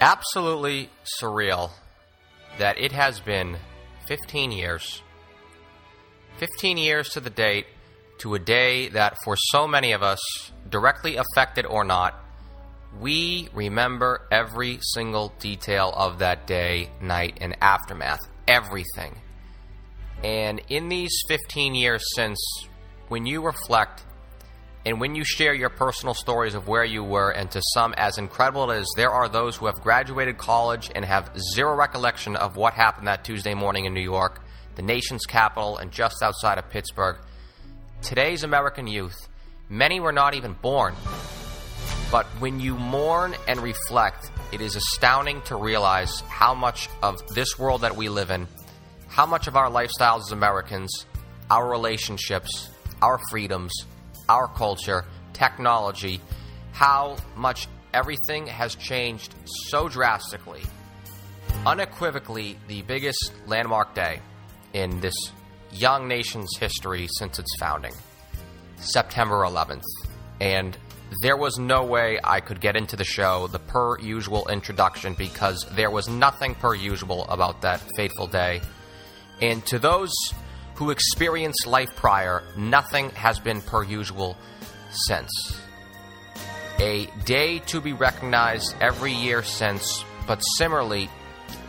Absolutely surreal that it has been 15 years. 15 years to the date, to a day that for so many of us, directly affected or not, we remember every single detail of that day, night, and aftermath. Everything. And in these 15 years since, when you reflect and when you share your personal stories of where you were, and to some as incredible as there are those who have graduated college and have zero recollection of what happened that Tuesday morning in New York, the nation's capital, and just outside of Pittsburgh, today's American youth, many were not even born. But when you mourn and reflect, it is astounding to realize how much of this world that we live in, how much of our lifestyles as Americans, our relationships, our freedoms, our culture, technology, how much everything has changed so drastically. Unequivocally, the biggest landmark day in this young nation's history since its founding, September 11th. And there was no way I could get into the show the per usual introduction because there was nothing per usual about that fateful day. And to those who experienced life prior, nothing has been per usual since. A day to be recognized every year since, but similarly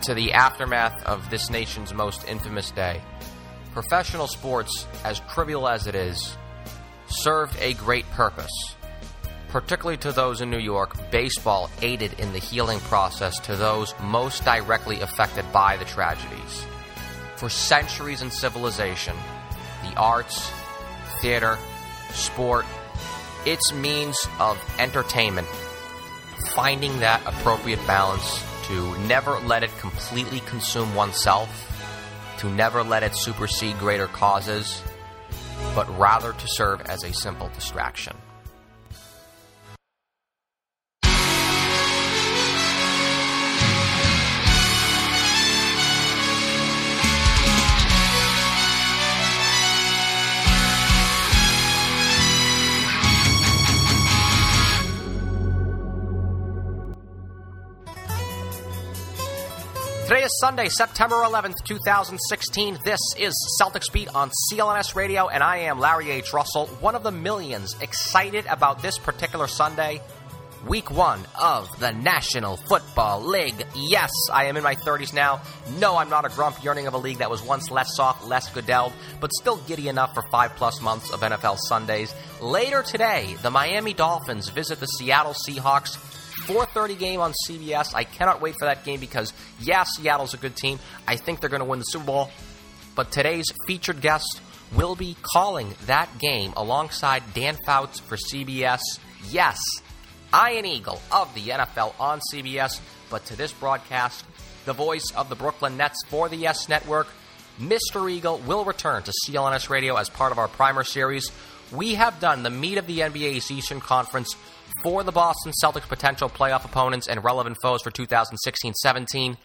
to the aftermath of this nation's most infamous day. Professional sports, as trivial as it is, served a great purpose. Particularly to those in New York, baseball aided in the healing process to those most directly affected by the tragedies for centuries in civilization the arts, theater, sport, its means of entertainment, finding that appropriate balance to never let it completely consume oneself, to never let it supersede greater causes, but rather to serve as a simple distraction. Today is Sunday, September 11th, 2016. This is Celtics Beat on CLNS Radio, and I am Larry H. Russell, one of the millions excited about this particular Sunday, week one of the National Football League. Yes, I am in my 30s now. No, I'm not a grump yearning of a league that was once less soft, less goodelled, but still giddy enough for five plus months of NFL Sundays. Later today, the Miami Dolphins visit the Seattle Seahawks 4:30 game on CBS. I cannot wait for that game because yeah, Seattle's a good team. I think they're going to win the Super Bowl. But today's featured guest will be calling that game alongside Dan Fouts for CBS. Yes, Ian Eagle of the NFL on CBS, but to this broadcast, the voice of the Brooklyn Nets for the Yes Network, Mr. Eagle will return to CLNS Radio as part of our primer series. We have done the meat of the NBA's Eastern Conference for the Boston Celtics potential playoff opponents and relevant foes for 2016 17.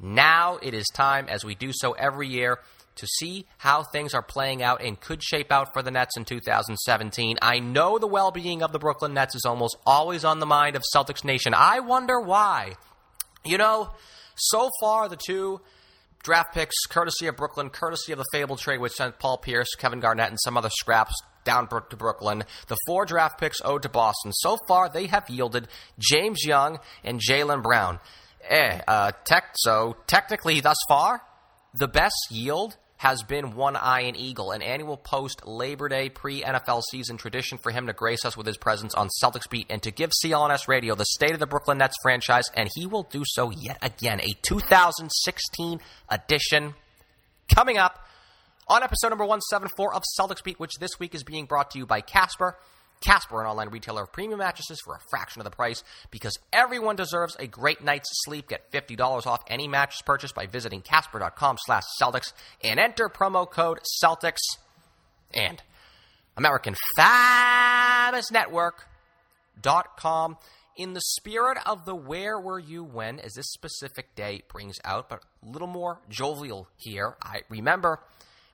Now it is time, as we do so every year, to see how things are playing out and could shape out for the Nets in 2017. I know the well being of the Brooklyn Nets is almost always on the mind of Celtics Nation. I wonder why. You know, so far the two draft picks, courtesy of Brooklyn, courtesy of the Fable trade, which sent Paul Pierce, Kevin Garnett, and some other scraps down to Brooklyn. The four draft picks owed to Boston. So far, they have yielded James Young and Jaylen Brown. Eh, uh, tech, so technically, thus far, the best yield has been one Ian Eagle, an annual post Labor Day pre NFL season tradition for him to grace us with his presence on Celtics Beat and to give CLNS Radio the state of the Brooklyn Nets franchise, and he will do so yet again. A 2016 edition coming up on episode number 174 of Celtics Beat, which this week is being brought to you by Casper. Casper, an online retailer of premium mattresses for a fraction of the price, because everyone deserves a great night's sleep. Get $50 off any mattress purchase by visiting casper.com slash Celtics and enter promo code Celtics and American. In the spirit of the where were you when, as this specific day brings out, but a little more jovial here, I remember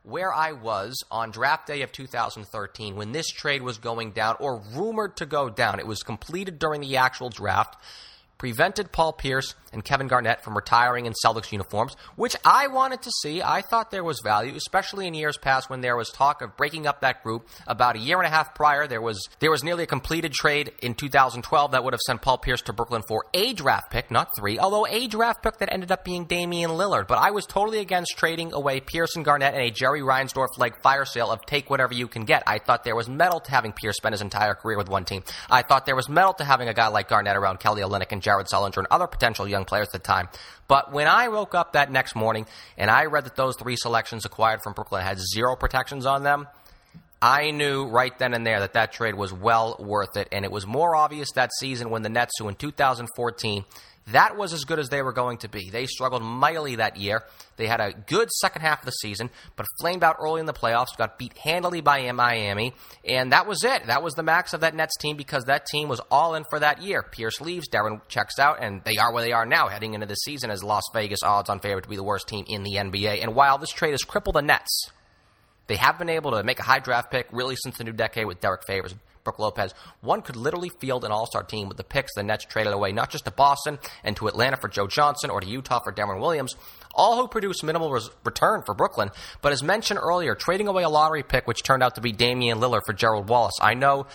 where I was on draft day of 2013 when this trade was going down or rumored to go down. It was completed during the actual draft prevented Paul Pierce and Kevin Garnett from retiring in Celtics uniforms, which I wanted to see. I thought there was value, especially in years past when there was talk of breaking up that group. About a year and a half prior, there was there was nearly a completed trade in 2012 that would have sent Paul Pierce to Brooklyn for a draft pick, not three, although a draft pick that ended up being Damian Lillard. But I was totally against trading away Pierce and Garnett in a Jerry Reinsdorf like fire sale of take whatever you can get. I thought there was metal to having Pierce spend his entire career with one team. I thought there was metal to having a guy like Garnett around Kelly Olynyk and Jared Sullinger and other potential young players at the time. But when I woke up that next morning and I read that those three selections acquired from Brooklyn had zero protections on them, I knew right then and there that that trade was well worth it. And it was more obvious that season when the Nets, who in 2014 that was as good as they were going to be. They struggled mightily that year. They had a good second half of the season, but flamed out early in the playoffs, got beat handily by Miami, and that was it. That was the max of that Nets team because that team was all in for that year. Pierce leaves, Deron checks out, and they are where they are now, heading into the season as Las Vegas odds on favorite to be the worst team in the NBA. And while this trade has crippled the Nets, they have been able to make a high draft pick really since the new decade with Derrick Favors Brook Lopez. One could literally field an all star team with the picks the Nets traded away, not just to Boston and to Atlanta for Joe Johnson or to Utah for Deron Williams, all who produce minimal res- return for Brooklyn. But as mentioned earlier, trading away a lottery pick, which turned out to be Damian Lillard for Gerald Wallace. I know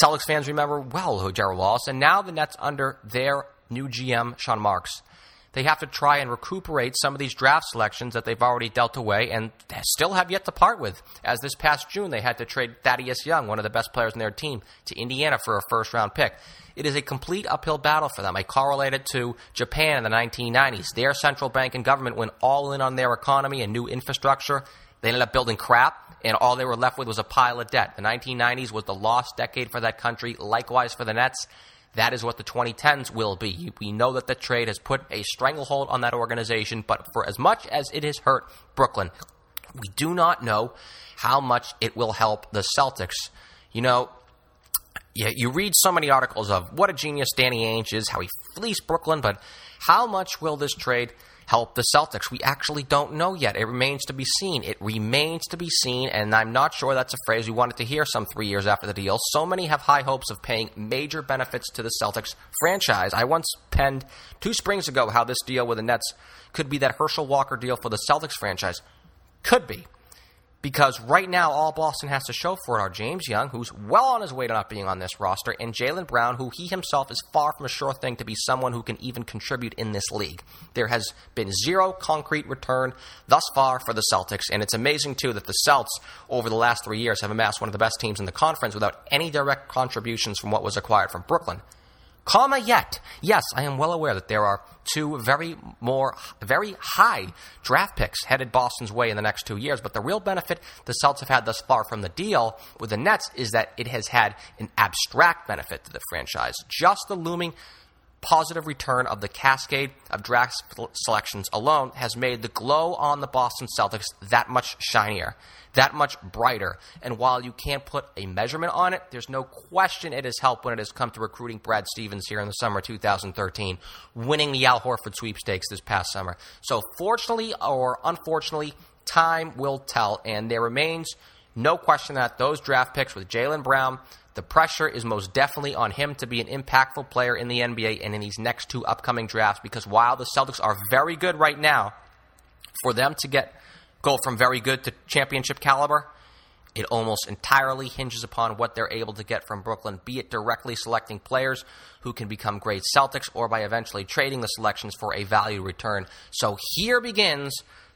Celtics fans remember well who Gerald Wallace, and now the Nets under their new GM, Sean Marks they have to try and recuperate some of these draft selections that they've already dealt away and still have yet to part with. As this past June, they had to trade Thaddeus Young, one of the best players in their team, to Indiana for a first round pick. It is a complete uphill battle for them. I correlate it to Japan in the 1990s. Their central bank and government went all in on their economy and new infrastructure. They ended up building crap, and all they were left with was a pile of debt. The 1990s was the lost decade for that country, likewise for the Nets. That is what the 2010s will be. We know that the trade has put a stranglehold on that organization, but for as much as it has hurt Brooklyn, we do not know how much it will help the Celtics. You know, yeah, you read so many articles of what a genius Danny Ainge is, how he fleeced Brooklyn, but how much will this trade help the Celtics? We actually don't know yet. It remains to be seen. It remains to be seen, and I'm not sure that's a phrase we wanted to hear some three years after the deal. So many have high hopes of paying major benefits to the Celtics franchise. I once penned two springs ago how this deal with the Nets could be that Herschel Walker deal for the Celtics franchise. Could be because right now all Boston has to show for it are James Young, who's well on his way to not being on this roster, and Jaylen Brown, who he himself is far from a sure thing to be someone who can even contribute in this league. There has been zero concrete return thus far for the Celtics, and it's amazing too that the Celts over the last three years have amassed one of the best teams in the conference without any direct contributions from what was acquired from Brooklyn. Comma yet. Yes, I am well aware that there are two very more very high draft picks headed Boston's way in the next two years. But the real benefit the Celtics have had thus far from the deal with the Nets is that it has had an abstract benefit to the franchise. Just the looming positive return of the cascade of draft selections alone has made the glow on the Boston Celtics that much shinier, that much brighter. And while you can't put a measurement on it, there's no question it has helped when it has come to recruiting Brad Stevens here in the summer 2013, winning the Al Horford sweepstakes this past summer. So, fortunately or unfortunately, time will tell, and there remains no question that those draft picks with Jaylen Brown, the pressure is most definitely on him to be an impactful player in the NBA and in these next two upcoming drafts because while the Celtics are very good right now, for them to get go from very good to championship caliber, it almost entirely hinges upon what they're able to get from Brooklyn, be it directly selecting players who can become great Celtics or by eventually trading the selections for a value return. So here begins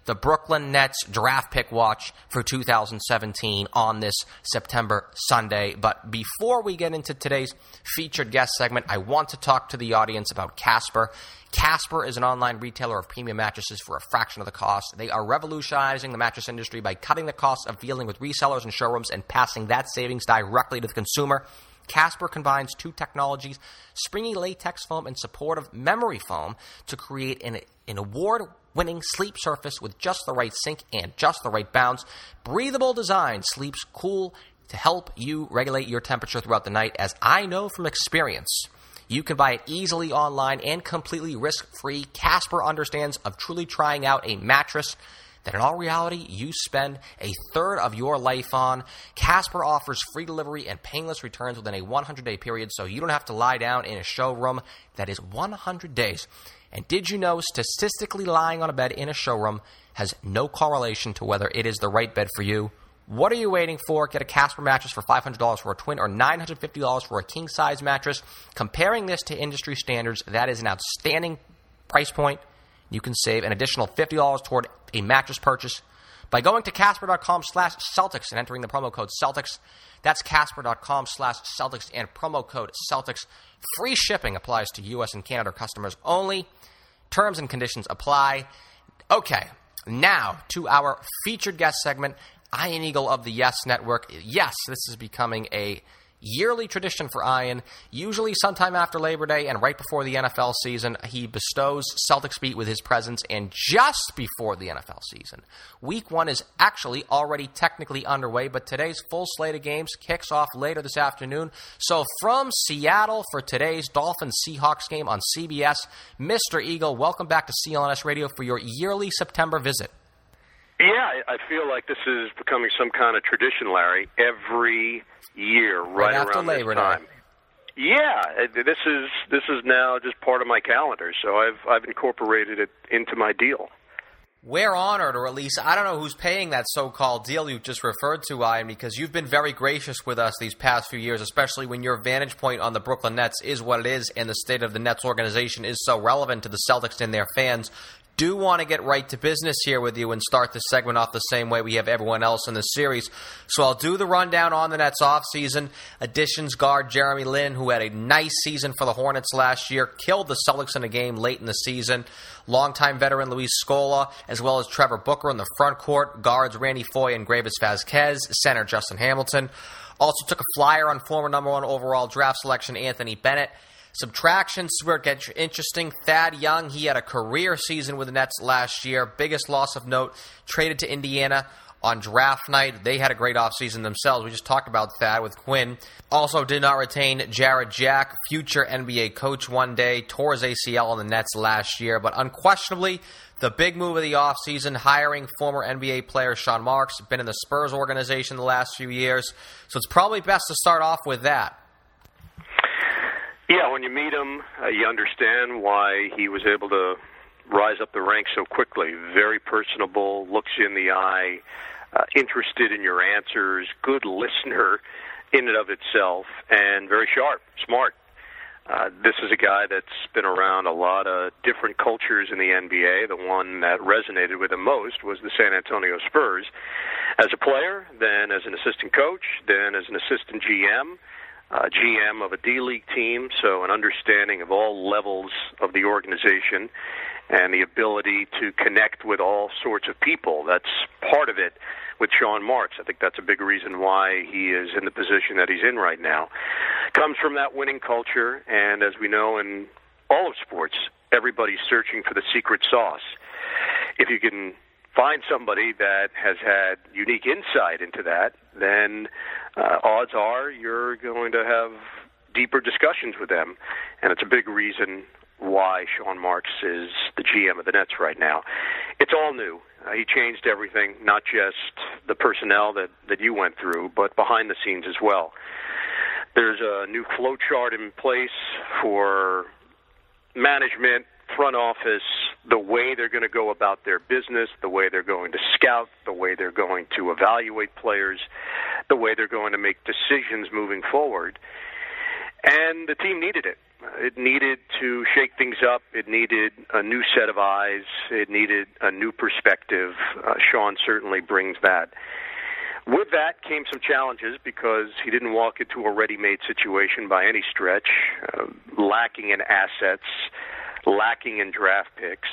the Brooklyn Nets draft pick watch for 2017 on this September Sunday. But before we get into today's featured guest segment, I want to talk to the audience about Casper. Casper is an online retailer of premium mattresses for a fraction of the cost. They are revolutionizing the mattress industry by cutting the cost of dealing with resellers and showrooms and passing that savings directly to the consumer. Casper combines two technologies, springy latex foam and supportive memory foam, to create an, an award winning sleep surface with just the right sink and just the right bounce. Breathable design sleeps cool to help you regulate your temperature throughout the night, as I know from experience. You can buy it easily online and completely risk free. Casper understands of truly trying out a mattress that in all reality you spend a third of your life on. Casper offers free delivery and painless returns within a 100 day period, so you don't have to lie down in a showroom that is 100 days. And did you know statistically lying on a bed in a showroom has no correlation to whether it is the right bed for you? What are you waiting for? Get a Casper mattress for $500 for a twin or $950 for a king size mattress. Comparing this to industry standards, that is an outstanding price point. You can save an additional $50 toward a mattress purchase by going to casper.com slash Celtics and entering the promo code Celtics. That's casper.com slash Celtics and promo code Celtics. Free shipping applies to U.S. and Canada customers only. Terms and conditions apply. Okay, now to our featured guest segment. Ian Eagle of the Yes Network. Yes, this is becoming a yearly tradition for Ian. Usually, sometime after Labor Day and right before the NFL season, he bestows Celtics beat with his presence. And just before the NFL season, Week One is actually already technically underway, but today's full slate of games kicks off later this afternoon. So, from Seattle for today's Dolphins Seahawks game on CBS, Mr. Eagle, welcome back to CLNS Radio for your yearly September visit. Yeah, I feel like this is becoming some kind of tradition, Larry. Every year, right, right after around Labor this time. Day. Yeah, uh, this is this is now just part of my calendar, so I've I've incorporated it into my deal. We're honored, or at least I don't know who's paying that so-called deal you just referred to, Ian, because you've been very gracious with us these past few years, especially when your vantage point on the Brooklyn Nets is what it is, and the state of the Nets organization is so relevant to the Celtics and their fans do want to get right to business here with you and start the segment off the same way we have everyone else in the series. So I'll do the rundown on the Nets offseason. Additions guard Jeremy Lin, who had a nice season for the Hornets last year, killed the Celtics in a game late in the season. Longtime veteran Luis Scola, as well as Trevor Booker in the front court, guards Randy Foye and Greivis Vasquez, center Justin Hamilton. Also took a flyer on former number one overall draft selection Anthony Bennett. Subtractions gets interesting. Thad Young, he had a career season with the Nets last year. Biggest loss of note, traded to Indiana on draft night. They had a great offseason themselves. We just talked about Thad with Quinn. Also did not retain Jarrett Jack, future NBA coach one day, tore his ACL on the Nets last year. But unquestionably, the big move of the offseason, hiring former NBA player Sean Marks, been in the Spurs organization the last few years. So it's probably best to start off with that. Yeah, when you meet him, uh, you understand why he was able to rise up the ranks so quickly. Very personable, looks you in the eye, uh, interested in your answers, good listener in and of itself, and very sharp, smart. Uh, this is a guy that's been around a lot of different cultures in the NBA. The one that resonated with him most was the San Antonio Spurs. As a player, then as an assistant coach, then as an assistant GM, uh, GM of a D League team, so an understanding of all levels of the organization and the ability to connect with all sorts of people. That's part of it with Sean Marks. I think that's a big reason why he is in the position that he's in right now. Comes from that winning culture, and as we know in all of sports, everybody's searching for the secret sauce. If you can find somebody that has had unique insight into that, then uh, odds are you're going to have deeper discussions with them. And it's a big reason why Sean Marks is the GM of the Nets right now. It's all new. Uh, he changed everything, not just the personnel that, that you went through, but behind the scenes as well. There's a new flow chart in place for management, front office, the way they're going to go about their business, the way they're going to scout, the way they're going to evaluate players, the way they're going to make decisions moving forward. And the team needed it. It needed to shake things up. It needed a new set of eyes. It needed a new perspective. Uh, Sean certainly brings that. With that came some challenges because he didn't walk into a ready made situation by any stretch, uh, lacking in assets, lacking in draft picks.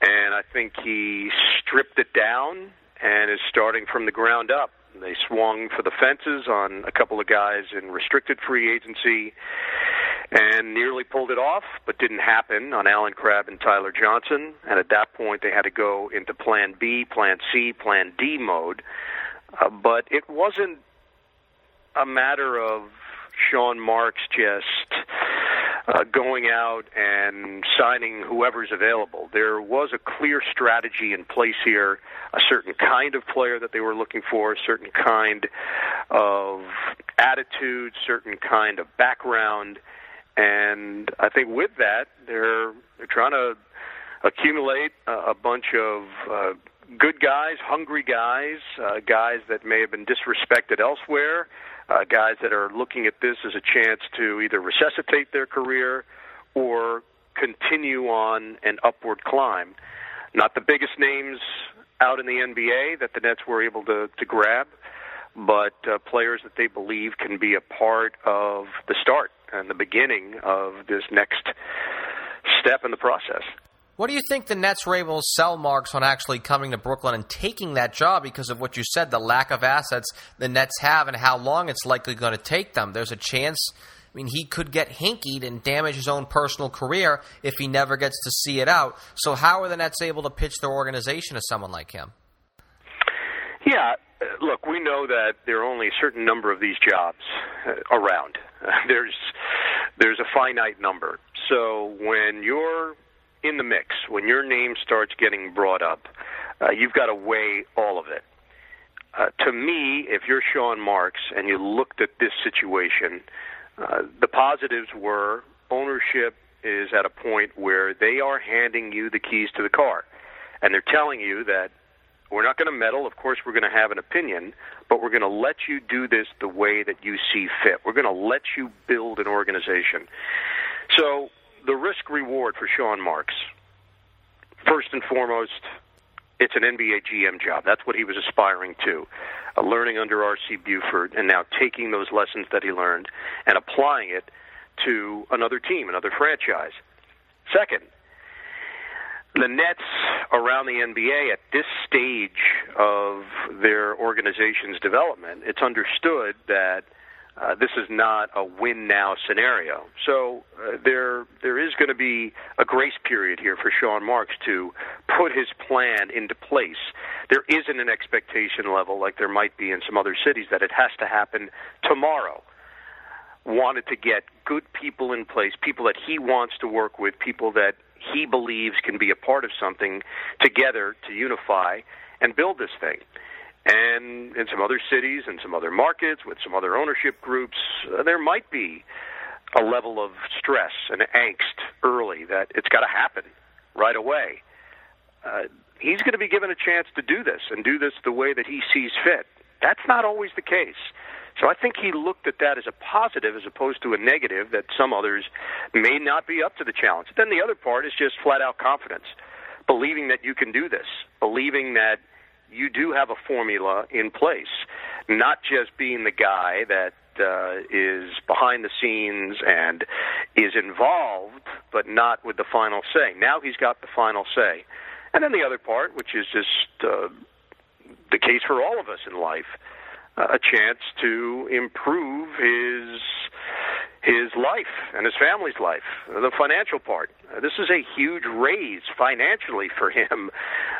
And I think he stripped it down and is starting from the ground up. They swung for the fences on a couple of guys in restricted free agency and nearly pulled it off, but didn't happen on Allen Crabbe and Tyler Johnson. And at that point, they had to go into Plan B, Plan C, Plan D mode. Uh, but it wasn't a matter of Sean Marks just uh, going out and signing whoever's available. There was a clear strategy in place here, a certain kind of player that they were looking for, a certain kind of attitude, certain kind of background, and I think with that, they're they're trying to accumulate a, a bunch of uh, good guys, hungry guys, uh, guys that may have been disrespected elsewhere uh, guys that are looking at this as a chance to either resuscitate their career or continue on an upward climb. Not the biggest names out in the NBA that the Nets were able to, to grab, but uh, players that they believe can be a part of the start and the beginning of this next step in the process. What do you think the Nets were able to sell Marks on actually coming to Brooklyn and taking that job because of what you said, the lack of assets the Nets have and how long it's likely going to take them? There's a chance. I mean, he could get hinkied and damage his own personal career if he never gets to see it out. So, how are the Nets able to pitch their organization to someone like him? Yeah, look, we know that there are only a certain number of these jobs uh, around. there's there's a finite number. So when you're in the mix, when your name starts getting brought up, uh, you've got to weigh all of it. Uh, to me, if you're Sean Marks and you looked at this situation, uh, the positives were ownership is at a point where they are handing you the keys to the car. And they're telling you that we're not going to meddle. Of course, we're going to have an opinion, but we're going to let you do this the way that you see fit. We're going to let you build an organization. So the risk reward for Sean Marks, first and foremost, it's an NBA GM job. That's what he was aspiring to. Uh, learning under R.C. Buford and now taking those lessons that he learned and applying it to another team, another franchise. Second, the Nets around the NBA at this stage of their organization's development, it's understood that – uh, this is not a win now scenario. So uh, there there is going to be a grace period here for Sean Marks to put his plan into place. There isn't an expectation level like there might be in some other cities that it has to happen tomorrow. Wanted to get good people in place, people that he wants to work with, people that he believes can be a part of something together to unify and build this thing and in some other cities and some other markets with some other ownership groups, uh, there might be a level of stress and angst early that it's got to happen right away. Uh, he's going to be given a chance to do this and do this the way that he sees fit. That's not always the case. So I think he looked at that as a positive as opposed to a negative that some others may not be up to the challenge. Then the other part is just flat out confidence, believing that you can do this, believing that you do have a formula in place, not just being the guy that uh, is behind the scenes and is involved, but not with the final say. Now he's got the final say. And then the other part, which is just uh, the case for all of us in life, uh, a chance to improve his his life and his family's life, the financial part. Uh, this is a huge raise financially for him,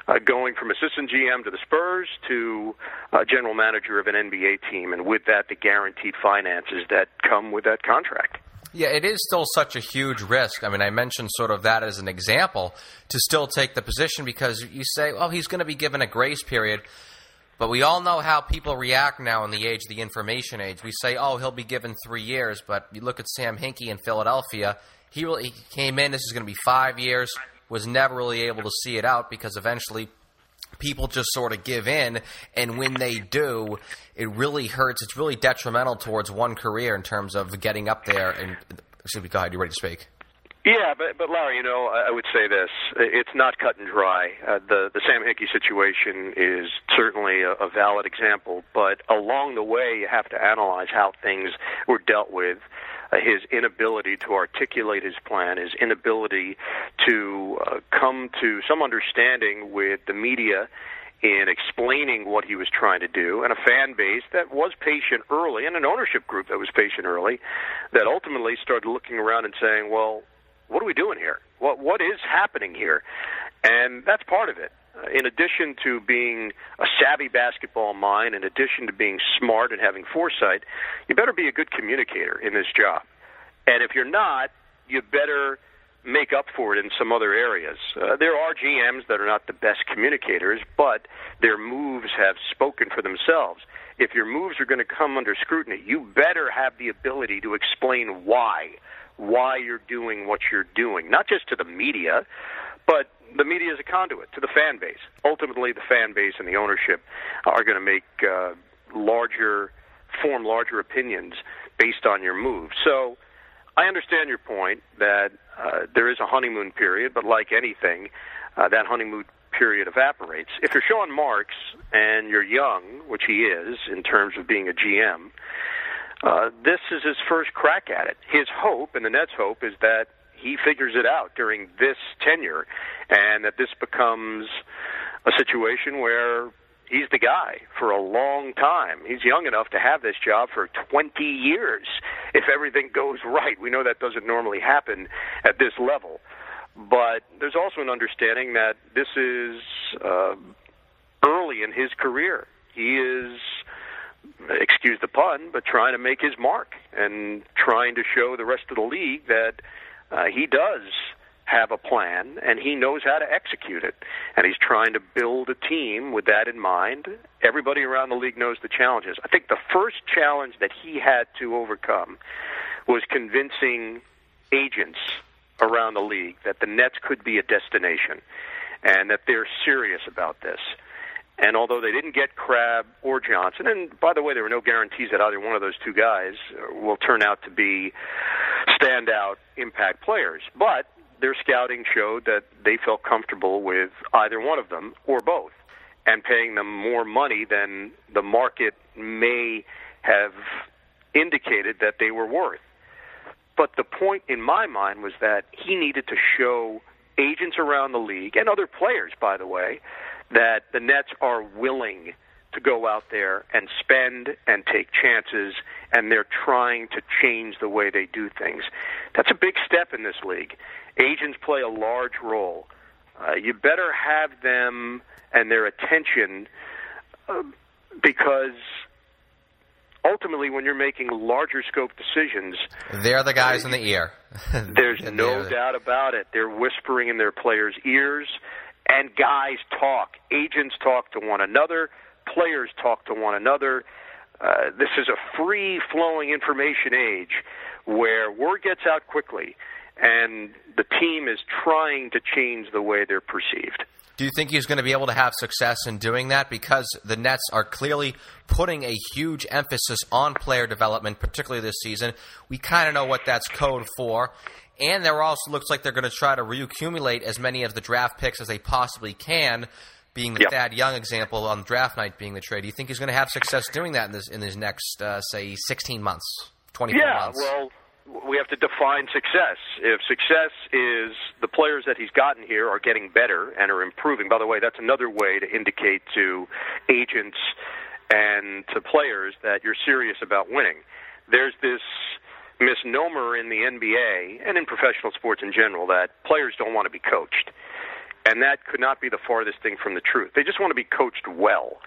uh, going from assistant GM to the Spurs to uh, general manager of an NBA team, and with that, the guaranteed finances that come with that contract. Yeah, it is still such a huge risk. I mean, I mentioned sort of that as an example to still take the position because you say, well, he's going to be given a grace period. But we all know how people react now in the age the information age. We say, oh, he'll be given three years, but you look at Sam Hinkie in Philadelphia. He really he came in. This is going to be five years. Was never really able to see it out because eventually people just sort of give in, and when they do, it really hurts. It's really detrimental towards one career in terms of getting up there. And excuse me, go ahead. You ready to speak? Yeah, but but Larry, you know, I would say this: it's not cut and dry. Uh, the the Sam Hinkie situation is certainly a, a valid example, but along the way, you have to analyze how things were dealt with. Uh, his inability to articulate his plan, his inability to uh, come to some understanding with the media in explaining what he was trying to do, and a fan base that was patient early, and an ownership group that was patient early, that ultimately started looking around and saying, "Well, what are we doing here? What what is happening here?" And that's part of it. In addition to being a savvy basketball mind, in addition to being smart and having foresight, you better be a good communicator in this job. And if you're not, you better make up for it in some other areas. Uh, there are GMs that are not the best communicators, but their moves have spoken for themselves. If your moves are going to come under scrutiny, you better have the ability to explain why, why you're doing what you're doing, not just to the media, but the media is a conduit to the fan base. Ultimately, the fan base and the ownership are going to make uh, larger, form larger opinions based on your moves. So I understand your point that uh, there is a honeymoon period, but like anything, uh, that honeymoon period evaporates. If you're Sean Marks and you're young, which he is in terms of being a GM, uh, this is his first crack at it. His hope, and the Nets' hope, is that he figures it out during this tenure, and that this becomes a situation where he's the guy for a long time. He's young enough to have this job for 20 years if everything goes right. We know that doesn't normally happen at this level. But there's also an understanding that this is uh, early in his career. He is, excuse the pun, but trying to make his mark and trying to show the rest of the league that uh, he does have a plan and he knows how to execute it. And he's trying to build a team with that in mind. Everybody around the league knows the challenges. I think the first challenge that he had to overcome was convincing agents around the league that the Nets could be a destination and that they're serious about this. And although they didn't get Crabbe or Johnson, and by the way, there were no guarantees that either one of those two guys uh, will turn out to be standout impact players. But their scouting showed that they felt comfortable with either one of them or both, and paying them more money than the market may have indicated that they were worth. But the point in my mind was that he needed to show agents around the league and other players, by the way, that the Nets are willing to go out there and spend and take chances, and they're trying to change the way they do things. That's a big step in this league. Agents play a large role. Uh, you better have them and their attention uh, because ultimately, when you're making larger scope decisions, they're the guys in the ear. there's no doubt about it. They're whispering in their players' ears, and guys talk. Agents talk to one another players talk to one another. Uh, this is a free flowing information age where word gets out quickly and the team is trying to change the way they're perceived. Do you think he's going to be able to have success in doing that? Because the Nets are clearly putting a huge emphasis on player development, particularly this season. We kind of know what that's code for. And there also looks like they're going to try to reaccumulate as many of the draft picks as they possibly can being the yep. Thad Young example on draft night being the trade. Do you think he's going to have success doing that in this in his next uh, say 16 months, 24 yeah, months? well, we have to define success. If success is the players that he's gotten here are getting better and are improving. By the way, that's another way to indicate to agents and to players that you're serious about winning. There's this misnomer in the NBA and in professional sports in general that players don't want to be coached. And that could not be the farthest thing from the truth. They just want to be coached well.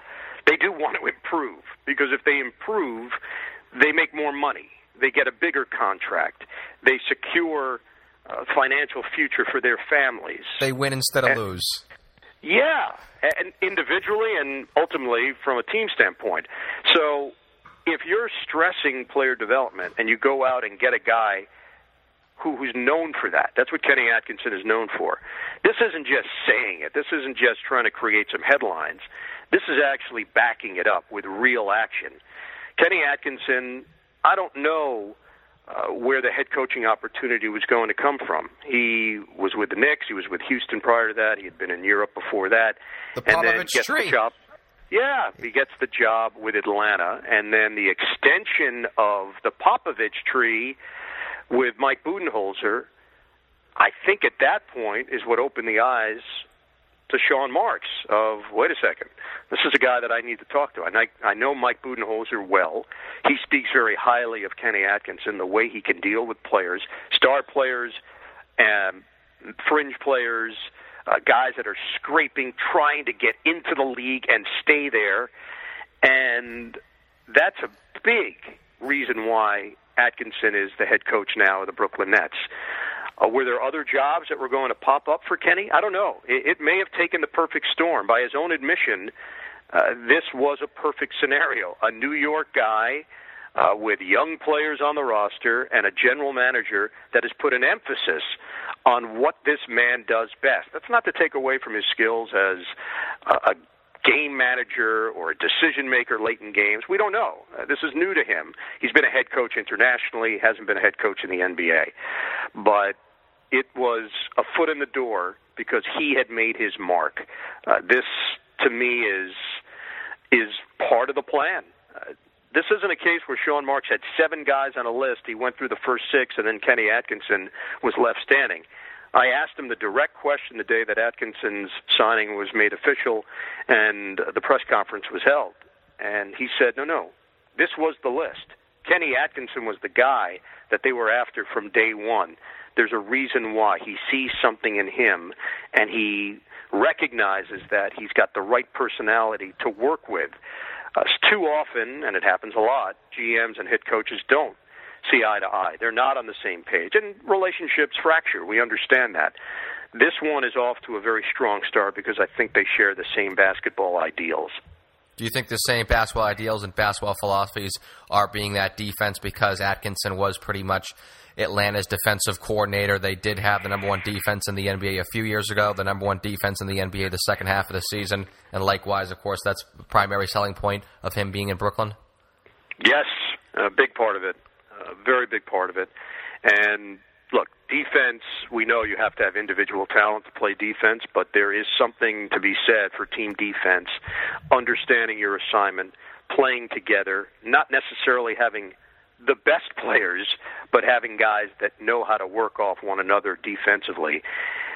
They do want to improve because if they improve, they make more money. They get a bigger contract. They secure a financial future for their families. They win instead of and, lose. Yeah, and individually and ultimately from a team standpoint. So if you're stressing player development and you go out and get a guy who, who's known for that. That's what Kenny Atkinson is known for. This isn't just saying it. This isn't just trying to create some headlines. This is actually backing it up with real action. Kenny Atkinson, I don't know uh, where the head coaching opportunity was going to come from. He was with the Knicks. He was with Houston prior to that. He had been in Europe before that. The and then gets tree. the job. Yeah, he gets the job with Atlanta, and then the extension of the Popovich tree with Mike Budenholzer, I think at that point is what opened the eyes to Sean Marks of wait a second, this is a guy that I need to talk to. And I, I know Mike Budenholzer well. He speaks very highly of Kenny Atkinson, the way he can deal with players, star players, and fringe players, uh, guys that are scraping, trying to get into the league and stay there. And that's a big reason why Atkinson is the head coach now of the Brooklyn Nets. Uh, were there other jobs that were going to pop up for Kenny? I don't know. It, it may have taken the perfect storm. By his own admission, uh, this was a perfect scenario. A New York guy uh, with young players on the roster and a general manager that has put an emphasis on what this man does best. That's not to take away from his skills as a, a game manager or a decision maker late in games. We don't know. Uh, this is new to him. He's been a head coach internationally, hasn't been a head coach in the NBA. But it was a foot in the door because he had made his mark. Uh, this, to me, is is part of the plan. Uh, this isn't a case where Sean Marks had seven guys on a list. He went through the first six, and then Kenny Atkinson was left standing. I asked him the direct question the day that Atkinson's signing was made official and the press conference was held. And he said, no, no, this was the list. Kenny Atkinson was the guy that they were after from day one. There's a reason why. He sees something in him, and he recognizes that he's got the right personality to work with. Uh, too often, and it happens a lot, GMs and head coaches don't see eye to eye. They're not on the same page. And relationships fracture. We understand that. This one is off to a very strong start because I think they share the same basketball ideals. Do you think the same basketball ideals and basketball philosophies are being that defense because Atkinson was pretty much Atlanta's defensive coordinator? They did have the number one defense in the NBA a few years ago, the number one defense in the NBA the second half of the season, and likewise, of course, that's the primary selling point of him being in Brooklyn? Yes, a big part of it a very big part of it. And look, defense, we know you have to have individual talent to play defense, but there is something to be said for team defense, understanding your assignment, playing together, not necessarily having the best players, but having guys that know how to work off one another defensively.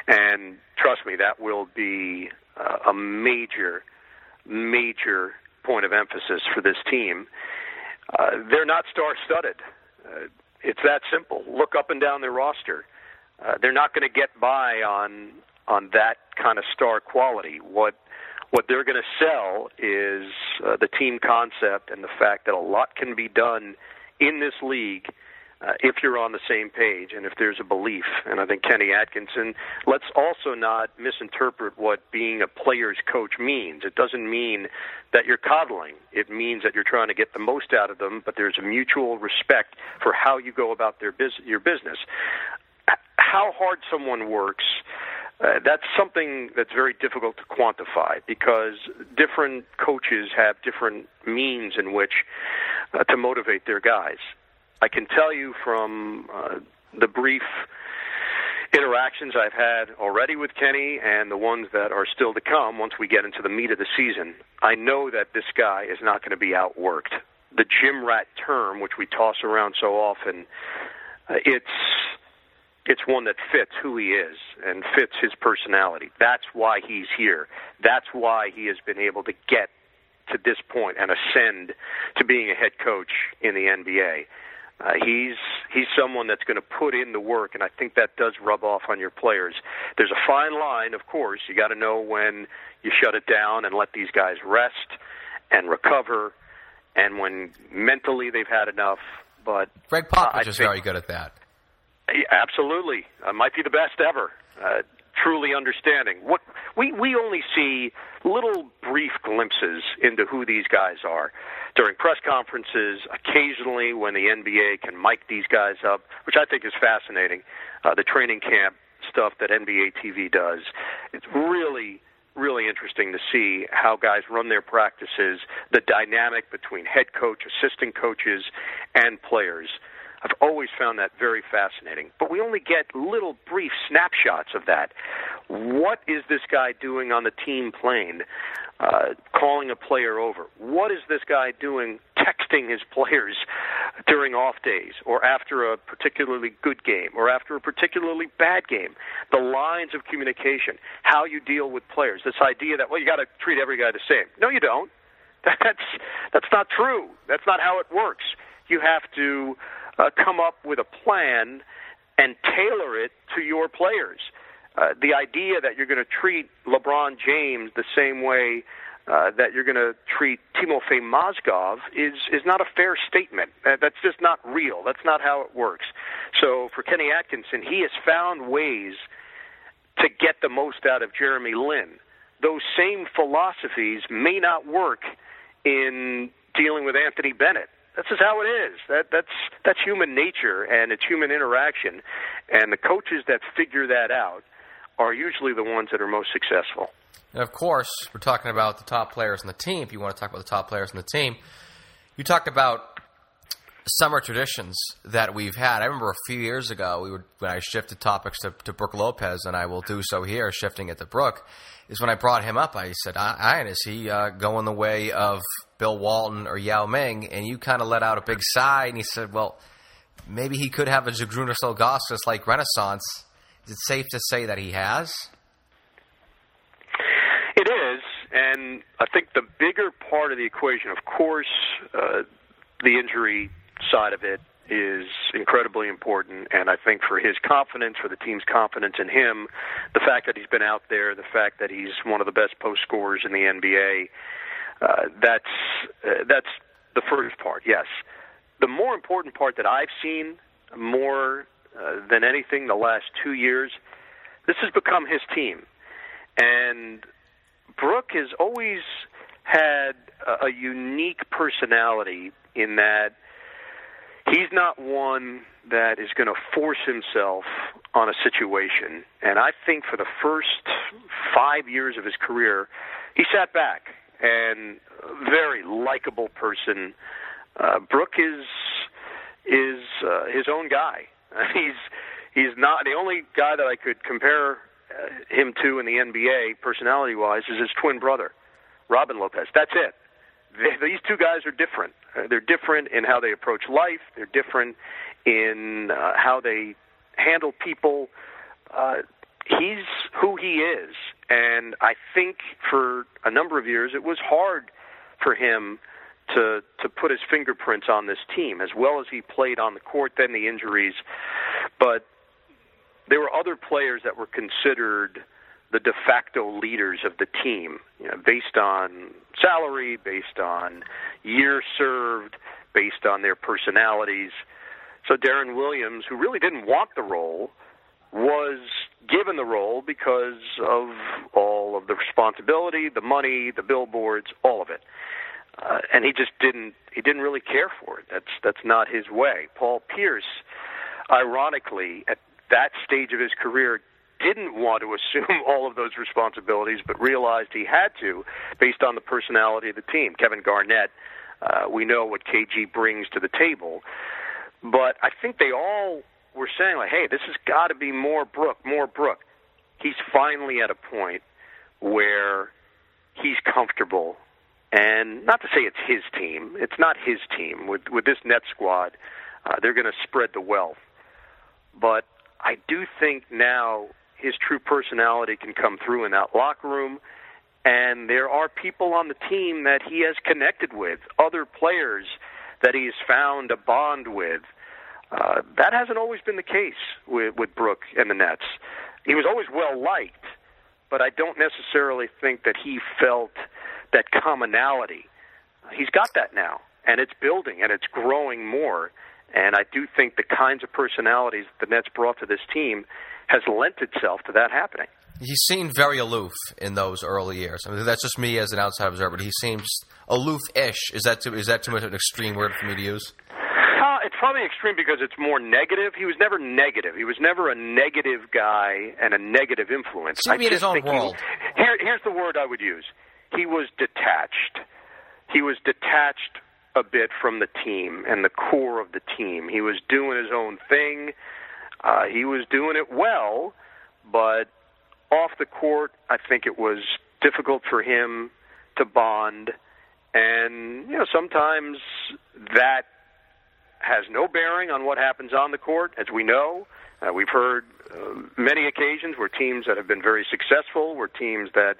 And trust me, that will be uh, a major, major point of emphasis for this team. Uh, they're not star studded. Uh, it's that simple. Look up and down their roster. Uh, they're not going to get by on on that kind of star quality. What what they're going to sell is uh, the team concept and the fact that a lot can be done in this league uh, if you're on the same page and if there's a belief. And I think Kenny Atkinson, let's also not misinterpret what being a player's coach means. It doesn't mean that you're coddling, it means that you're trying to get the most out of them, but there's a mutual respect for how you go about their bus- your business. How hard someone works. Uh, that's something that's very difficult to quantify because different coaches have different means in which uh, to motivate their guys. I can tell you from uh, the brief interactions I've had already with Kenny and the ones that are still to come once we get into the meat of the season, I know that this guy is not going to be outworked. The gym rat term, which we toss around so often, uh, it's it's one that fits who he is and fits his personality. That's why he's here. That's why he has been able to get to this point and ascend to being a head coach in the NBA. Uh, he's he's someone that's going to put in the work, and I think that does rub off on your players. There's a fine line, of course. You got to know when you shut it down and let these guys rest and recover, and when mentally they've had enough. But Gregg Popovich uh, is very good at that. Absolutely, uh, might be the best ever. Uh, truly understanding what we we only see little brief glimpses into who these guys are during press conferences, occasionally when the NBA can mic these guys up, which I think is fascinating. Uh, the training camp stuff that NBA TV does, it's really really interesting to see how guys run their practices, the dynamic between head coach, assistant coaches, and players. I've always found that very fascinating. But we only get little brief snapshots of that. What is this guy doing on the team plane? Uh, calling a player over. What is this guy doing texting his players during off days or after a particularly good game or after a particularly bad game. The lines of communication, how you deal with players. This idea that well, you got to treat every guy the same. No, you don't. That's that's not true. That's not how it works. You have to uh, come up with a plan and tailor it to your players. Uh, the idea that you're going to treat LeBron James the same way uh, that you're going to treat Timofey Mozgov is is not a fair statement. Uh, that's just not real. That's not how it works. So for Kenny Atkinson, he has found ways to get the most out of Jeremy Lin. Those same philosophies may not work in dealing with Anthony Bennett. That's just how it is. That that's that's human nature and it's human interaction. And the coaches that figure that out are usually the ones that are most successful. And of course, we're talking about the top players in the team. If you want to talk about the top players in the team, you talked about summer traditions that we've had. I remember a few years ago, we would, when I shifted topics to, to Brook Lopez, and I will do so here, shifting it to Brook, is when I brought him up. I said, "Ian, is he uh, going the way of Bill Walton or Yao Ming?" And you kind of let out a big sigh, and he said, "Well, maybe he could have a Zydrunas Ilgauskas like Renaissance." Is it safe to say that he has? It is, and I think the bigger part of the equation, of course, uh, the injury side of it is incredibly important. And I think for his confidence, for the team's confidence in him, the fact that he's been out there, the fact that he's one of the best post scorers in the NBA, uh, that's uh, that's the first part. Yes, the more important part that I've seen more uh, than anything the last two years, this has become his team, and Brook has always had a, a unique personality in that he's not one that is going to force himself on a situation. And I think for the first five years of his career, he sat back and very likable person. Uh, Brook is is uh, his own guy. He's he's not the only guy that I could compare uh, him to in the NBA personality wise is his twin brother, Robin Lopez. That's it these two guys are different. Uh, they're different in how they approach life. They're different in uh, how they handle people. Uh, he's who he is, and I think for a number of years it was hard for him to to put his fingerprints on this team as well as he played on the court. Then the injuries, but there were other players that were considered the de facto leaders of the team, you know, based on salary, based on year served, based on their personalities. So Deron Williams, who really didn't want the role, was given the role because of all of the responsibility, the money, the billboards, all of it. Uh, and he just didn't he didn't really care for it. That's that's not his way. Paul Pierce, ironically, at that stage of his career, didn't want to assume all of those responsibilities, but realized he had to based on the personality of the team. Kevin Garnett, uh, we know what KG brings to the table, but I think they all were saying like, "Hey, this has got to be more Brook, more Brook." He's finally at a point where he's comfortable, and not to say it's his team. It's not his team with with this net squad. Uh, they're going to spread the wealth, but I do think now his true personality can come through in that locker room. And there are people on the team that he has connected with, other players that he's found a bond with. Uh, that hasn't always been the case with, with Brook and the Nets. He was always well liked, but I don't necessarily think that he felt that commonality. He's got that now, and it's building and it's growing more. And I do think the kinds of personalities the Nets brought to this team has lent itself to that happening. He seemed very aloof in those early years. I mean, that's just me as an outside observer. He seems aloof-ish. Is that too, is that too much of an extreme word for me to use? Extreme because it's more negative. He was never negative. He was never a negative guy and a negative influence. Seemed be in his own world. He, here, here's the word I would use. He was detached. He was detached a bit from the team and the core of the team. He was doing his own thing. Uh, he was doing it well, but off the court, I think it was difficult for him to bond. And, you know, sometimes that has no bearing on what happens on the court, as we know. Uh, we've heard uh, many occasions where teams that have been very successful were teams that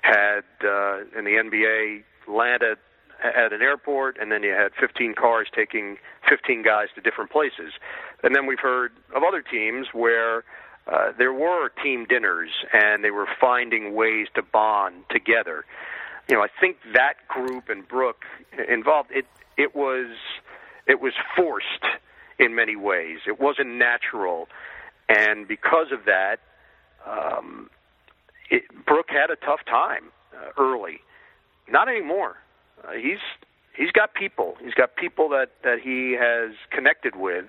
had uh, in the NBA landed at an airport, and then you had 15 cars taking 15 guys to different places. And then we've heard of other teams where uh, there were team dinners and they were finding ways to bond together. You know, I think that group and Brook involved it. It was it was forced in many ways. It wasn't natural, and because of that, um, it, Brook had a tough time uh, early. Not anymore. Uh, he's he's got people. He's got people that that he has connected with,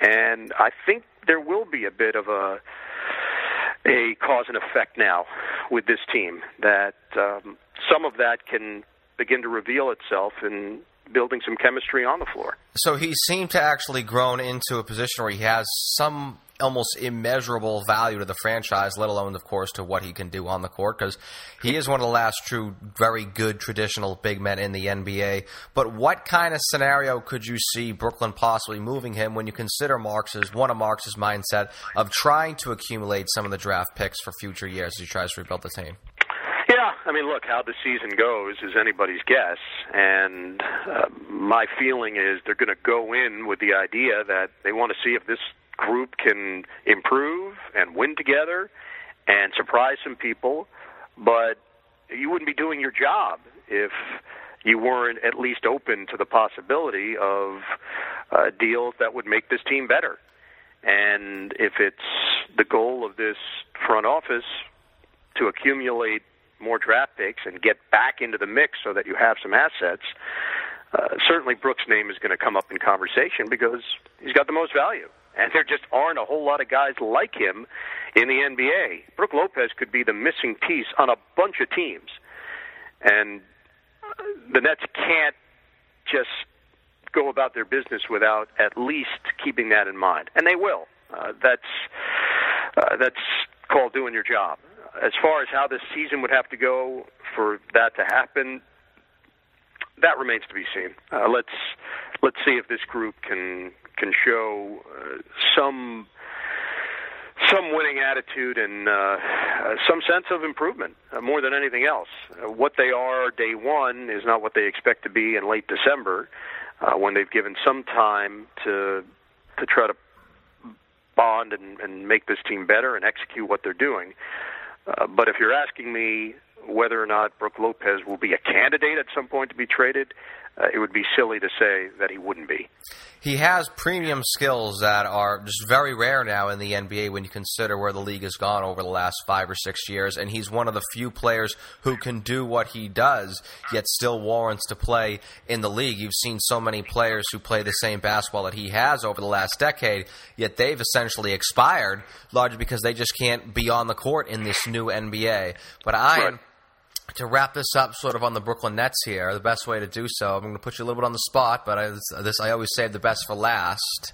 and I think there will be a bit of a a cause and effect now with this team. That um, some of that can begin to reveal itself in building some chemistry on the floor. So he seemed to actually grown into a position where he has some almost immeasurable value to the franchise, let alone, of course, to what he can do on the court, because he is one of the last true, very good traditional big men in the NBA. But what kind of scenario could you see Brooklyn possibly moving him when you consider Marks's one of Marks's mindset of trying to accumulate some of the draft picks for future years as he tries to rebuild the team? Mean, look, how the season goes is anybody's guess, and uh, my feeling is they're going to go in with the idea that they want to see if this group can improve and win together and surprise some people, but you wouldn't be doing your job if you weren't at least open to the possibility of uh, deals that would make this team better. And if it's the goal of this front office to accumulate more draft picks and get back into the mix so that you have some assets, uh, certainly Brook's name is going to come up in conversation because he's got the most value and there just aren't a whole lot of guys like him in the NBA. Brook Lopez could be the missing piece on a bunch of teams, and the Nets can't just go about their business without at least keeping that in mind, and they will. Uh, that's uh, that's called doing your job. As far as how this season would have to go for that to happen, that remains to be seen. Uh, let's let's see if this group can can show uh, some some winning attitude and uh, uh, some sense of improvement uh, more than anything else. Uh, what they are day one is not what they expect to be in late December, uh, when they've given some time to to try to bond and, and make this team better and execute what they're doing. Uh, but if you're asking me whether or not Brook Lopez will be a candidate at some point to be traded, uh, it would be silly to say that he wouldn't be. He has premium skills that are just very rare now in the NBA when you consider where the league has gone over the last five or six years. And he's one of the few players who can do what he does, yet still warrants to play in the league. You've seen so many players who play the same basketball that he has over the last decade, yet they've essentially expired, largely because they just can't be on the court in this new NBA. But I. Right to wrap this up sort of on the Brooklyn Nets here, the best way to do so, I'm going to put you a little bit on the spot, but I, this I always save the best for last.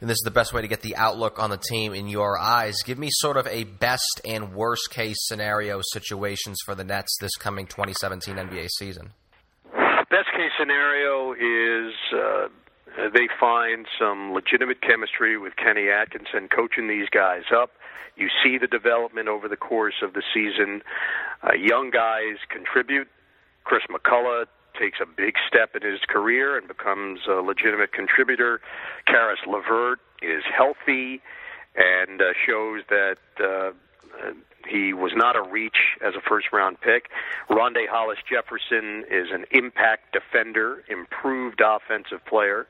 And this is the best way to get the outlook on the team in your eyes. Give me sort of a best and worst case scenario situations for the Nets this coming 2017 NBA season. Best case scenario is uh, they find some legitimate chemistry with Kenny Atkinson coaching these guys up. You see the development over the course of the season. Uh, young guys contribute. Chris McCullough takes a big step in his career and becomes a legitimate contributor. Caris LeVert is healthy and uh, shows that uh, he was not a reach as a first round pick. Rondae Hollis Jefferson is an impact defender, improved offensive player.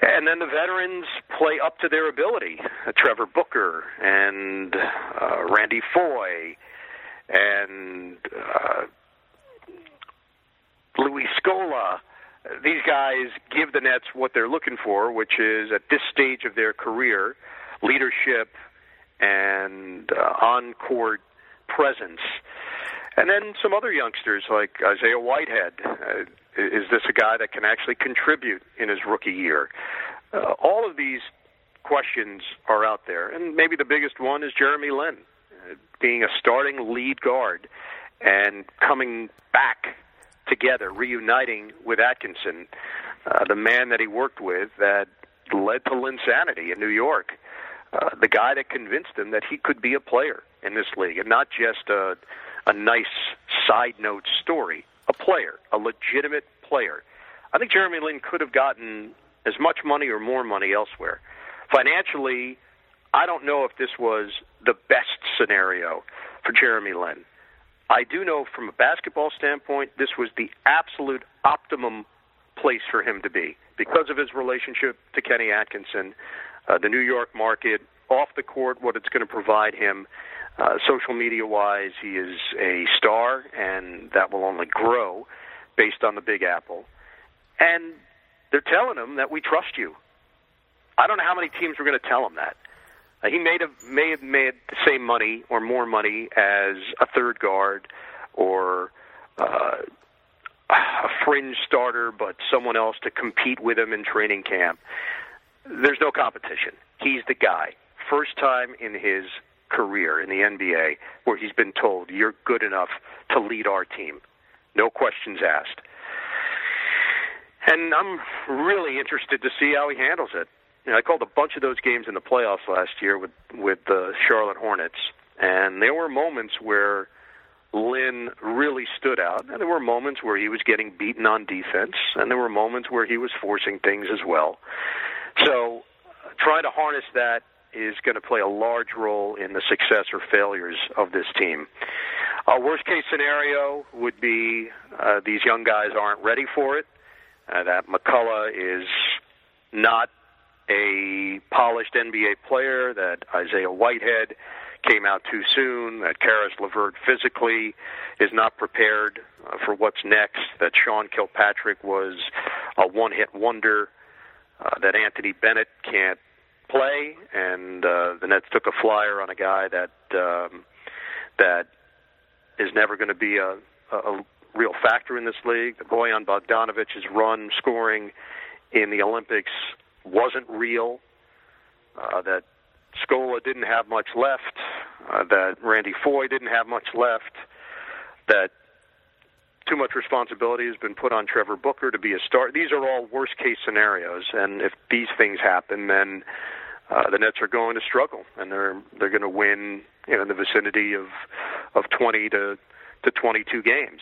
And then the veterans play up to their ability. Trevor Booker and uh, Randy Foye and uh, Luis Scola. These guys give the Nets what they're looking for, which is at this stage of their career, leadership and uh, on-court presence. And then some other youngsters like Isaiah Whitehead. Uh, is this a guy that can actually contribute in his rookie year? Uh, all of these questions are out there, and maybe the biggest one is Jeremy Lin uh, being a starting lead guard and coming back together, reuniting with Atkinson. uh, the man that he worked with that led to Linsanity in New York, uh, the guy that convinced him that he could be a player in this league and not just a, a nice side note story, a player, a legitimate player. I think Jeremy Lin could have gotten as much money or more money elsewhere. Financially, I don't know if this was the best scenario for Jeremy Lin. I do know from a basketball standpoint, this was the absolute optimum place for him to be because of his relationship to Kenny Atkinson, uh, the New York market, off the court, what it's going to provide him. Uh, social media wise, he is a star, and that will only grow based on the Big Apple. And they're telling him that we trust you. I don't know how many teams were going to tell him that. Uh, he may have may have made the same money or more money as a third guard or uh, a fringe starter, but someone else to compete with him in training camp. There's no competition. He's the guy. First time in his career in the NBA where he's been told you're good enough to lead our team. No questions asked. And I'm really interested to see how he handles it. You know, I called a bunch of those games in the playoffs last year with with the Charlotte Hornets, and there were moments where Lin really stood out, and there were moments where he was getting beaten on defense, and there were moments where he was forcing things as well. So, trying to harness that is going to play a large role in the success or failures of this team. Our worst case scenario would be uh, these young guys aren't ready for it, uh, that McCullough is not a polished NBA player, that Isaiah Whitehead came out too soon, that Caris LeVert physically is not prepared uh, for what's next, that Sean Kilpatrick was a one hit wonder, uh, that Anthony Bennett can't play, and uh, the Nets took a flyer on a guy that um, that is never going to be a, a real factor in this league. The Bojan Bogdanovic's run scoring in the Olympics wasn't real. Uh, that Scola didn't have much left. Uh, that Randy Foye didn't have much left. That too much responsibility has been put on Trevor Booker to be a star. These are all worst case scenarios, and if these things happen, then uh, the Nets are going to struggle, and they're they're going to win you know in the vicinity of of 20 to to 22 games.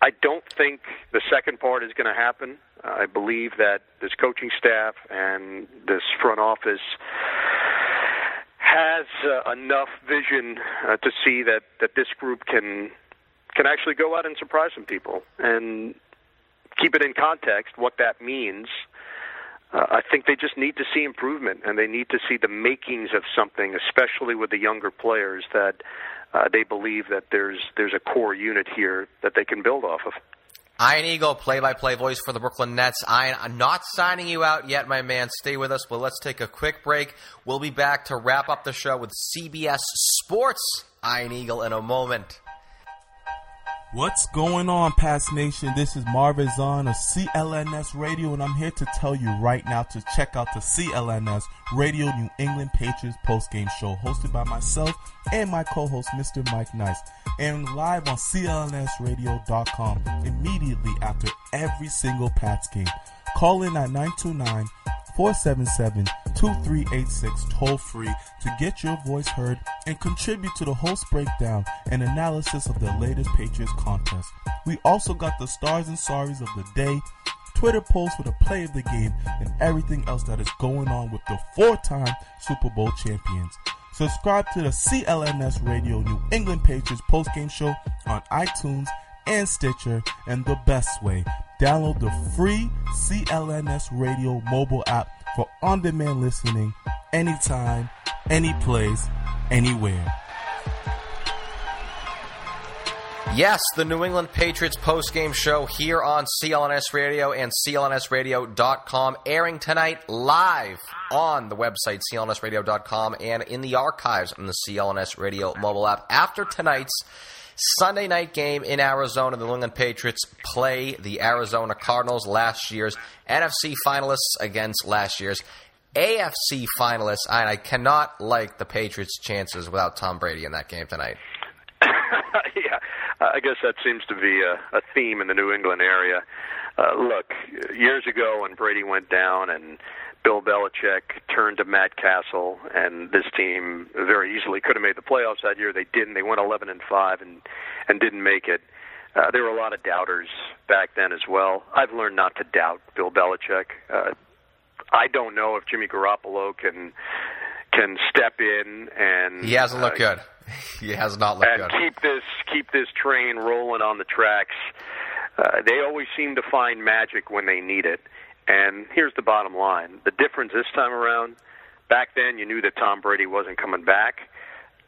I don't think the second part is going to happen. I believe that this coaching staff and this front office has uh, enough vision uh, to see that that this group can can actually go out and surprise some people and keep it in context what that means. Uh, I think they just need to see improvement and they need to see the makings of something, especially with the younger players that uh, they believe that there's there's a core unit here that they can build off of. Ian Eagle, play-by-play voice for the Brooklyn Nets. Ian, I'm not signing you out yet, my man. Stay with us, but let's take a quick break. We'll be back to wrap up the show with CBS Sports. Ian Eagle in a moment. What's going on, Pats Nation? This is Marvin Zahn of CLNS Radio, and I'm here to tell you right now to check out the CLNS Radio New England Patriots postgame show hosted by myself and my co-host, Mr. Mike Nice, and live on CLNSradio.com immediately after every single Pats game. Call in at 929 477 2386 toll free to get your voice heard and contribute to the host breakdown and analysis of the latest Patriots contest. We also got the stars and sorries of the day, Twitter posts for the play of the game, and everything else that is going on with the four time Super Bowl champions. Subscribe to the CLNS Radio New England Patriots postgame show on iTunes and Stitcher, and the best way Download the free CLNS Radio mobile app for on demand listening anytime, any place, anywhere. Yes, the New England Patriots post-game show here on CLNS Radio and CLNSradio.com, airing tonight live on the website CLNSradio.com and in the archives on the CLNS Radio mobile app. After tonight's Sunday night game in Arizona. The New England Patriots play the Arizona Cardinals, last year's NFC finalists against last year's AFC finalists. And I cannot like the Patriots' chances without Tom Brady in that game tonight. yeah, I guess that seems to be a, a theme in the New England area. Uh, look, years ago when Brady went down and Bill Belichick turned to Matt Cassel, and this team very easily could have made the playoffs that year. They didn't. They went 11 and five and and didn't make it. Uh, there were a lot of doubters back then as well. I've learned not to doubt Bill Belichick. Uh, I don't know if Jimmy Garoppolo can can step in and he hasn't looked uh, good. he has not looked and good. keep this keep this train rolling on the tracks. Uh, they always seem to find magic when they need it. And here's the bottom line: the difference this time around. Back then, you knew that Tom Brady wasn't coming back.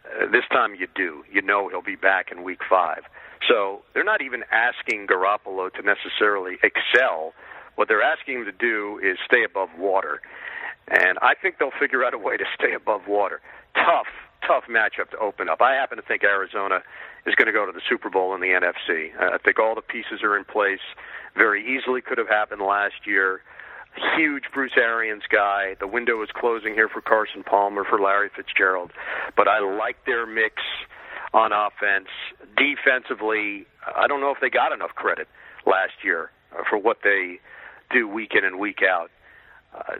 Uh, this time, you do. You know he'll be back in Week Five. So they're not even asking Garoppolo to necessarily excel. What they're asking him to do is stay above water. And I think they'll figure out a way to stay above water. Tough, tough matchup to open up. I happen to think Arizona is going to go to the Super Bowl in the NFC. I think all the pieces are in place. Very easily could have happened last year. Huge Bruce Arians guy. The window is closing here for Carson Palmer, for Larry Fitzgerald. But I like their mix on offense. Defensively, I don't know if they got enough credit last year for what they do week in and week out. Uh,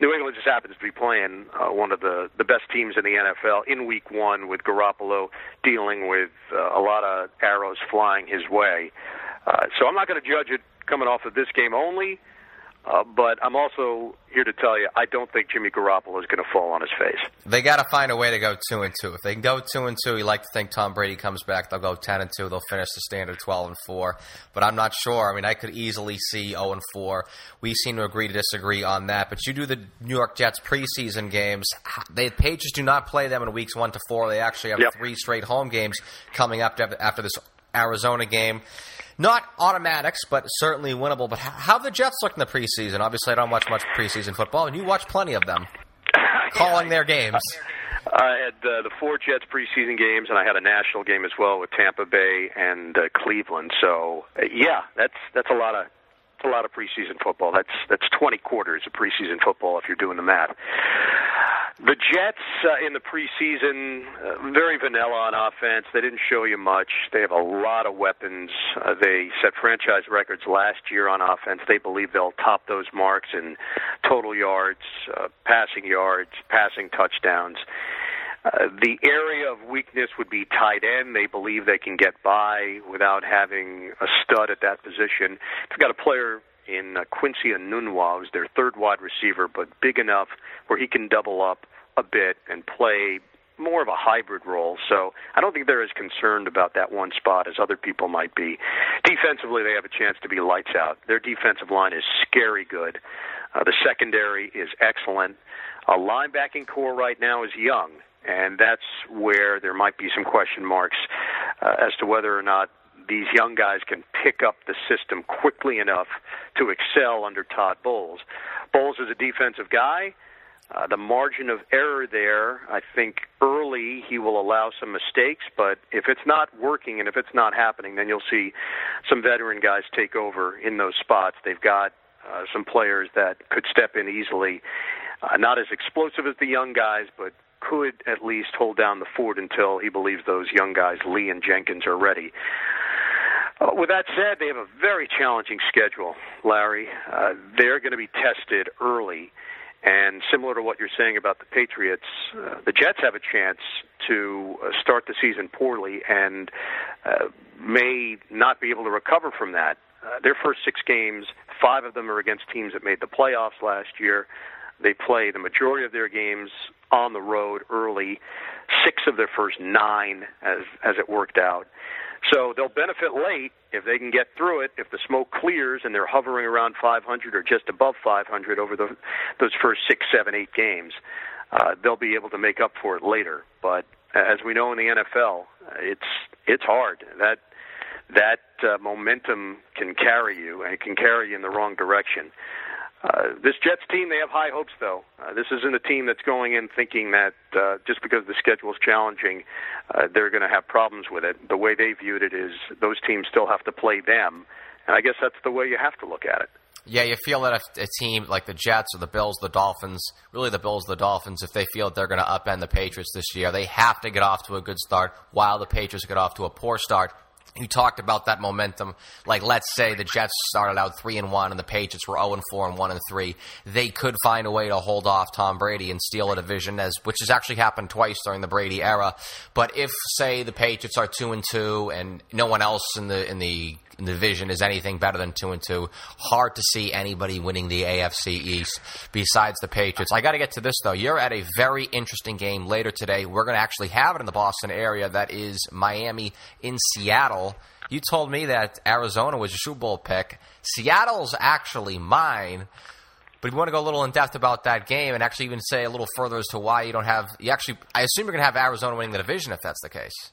New England just happens to be playing uh, one of the the best teams in the NFL in Week One, with Garoppolo dealing with uh, a lot of arrows flying his way. Uh, so I'm not going to judge it coming off of this game only. Uh, but I'm also here to tell you, I don't think Jimmy Garoppolo is going to fall on his face. They got to find a way to go two and two. If they can go two and two, you like to think Tom Brady comes back. They'll go ten and two. They'll finish the standard twelve and four. But I'm not sure. I mean, I could easily see zero and four. We seem to agree to disagree on that. But you do the New York Jets preseason games. The Patriots do not play them in weeks one to four. They actually have yep. three straight home games coming up after this Arizona game. Not automatics, but certainly winnable. But how have the Jets looked in the preseason? Obviously, I don't watch much preseason football, and you watch plenty of them, calling their games. I had uh, the four Jets preseason games, and I had a national game as well with Tampa Bay and uh, Cleveland. So, uh, yeah, that's that's a lot of it's a lot of preseason football. That's that's 20 quarters of preseason football if you're doing the math. The Jets uh, in the preseason, uh, very vanilla on offense. They didn't show you much. They have a lot of weapons. Uh, they set franchise records last year on offense. They believe they'll top those marks in total yards, uh, passing yards, passing touchdowns. Uh, the area of weakness would be tight end. They believe they can get by without having a stud at that position. They've got a player in uh, Quincy Enunwa, who's their third wide receiver, but big enough where he can double up a bit and play more of a hybrid role. So I don't think they're as concerned about that one spot as other people might be. Defensively, they have a chance to be lights out. Their defensive line is scary good. Uh, the secondary is excellent. A linebacking core right now is young, and that's where there might be some question marks uh, as to whether or not these young guys can pick up the system quickly enough to excel under Todd Bowles. Bowles is a defensive guy. Uh, the margin of error there, I think early he will allow some mistakes, but if it's not working and if it's not happening, then you'll see some veteran guys take over in those spots. They've got uh, some players that could step in easily, uh, not as explosive as the young guys, but could at least hold down the fort until he believes those young guys, Lee and Jenkins, are ready. Uh, with that said, they have a very challenging schedule, Larry. Uh, they're going to be tested early. And similar to what you're saying about the Patriots, uh, the Jets have a chance to uh, start the season poorly and uh, may not be able to recover from that. Uh, their first six games, five of them are against teams that made the playoffs last year. They play the majority of their games on the road early, six of their first nine as as it worked out. So they'll benefit late if they can get through it. If the smoke clears and they're hovering around 500 or just above 500 over the, those first six, seven, eight games, uh, they'll be able to make up for it later. But as we know in the NFL, it's it's hard. That that uh, momentum can carry you, and it can carry you in the wrong direction. Uh, this Jets team, they have high hopes, though. Uh, this isn't a team that's going in thinking that uh, just because the schedule is challenging, uh, they're going to have problems with it. The way they viewed it is those teams still have to play them, and I guess that's the way you have to look at it. Yeah, you feel that if a team like the Jets or the Bills, the Dolphins, really the Bills, the Dolphins, if they feel that they're going to upend the Patriots this year, they have to get off to a good start while the Patriots get off to a poor start you talked about that momentum. Like, let's say the Jets started out three and one, and the Patriots were zero and four and one and three. They could find a way to hold off Tom Brady and steal a division, as which has actually happened twice during the Brady era. But if, say, the Patriots are two and two, and no one else in the in the the division is anything better than two and two. Hard to see anybody winning the AFC East besides the Patriots. I got to get to this though. You're at a very interesting game later today. We're going to actually have it in the Boston area. That is Miami in Seattle. You told me that Arizona was your Super Bowl pick. Seattle's actually mine. But you want to go a little in depth about that game and actually even say a little further as to why you don't have, you actually, I assume you're going to have Arizona winning the division if that's the case.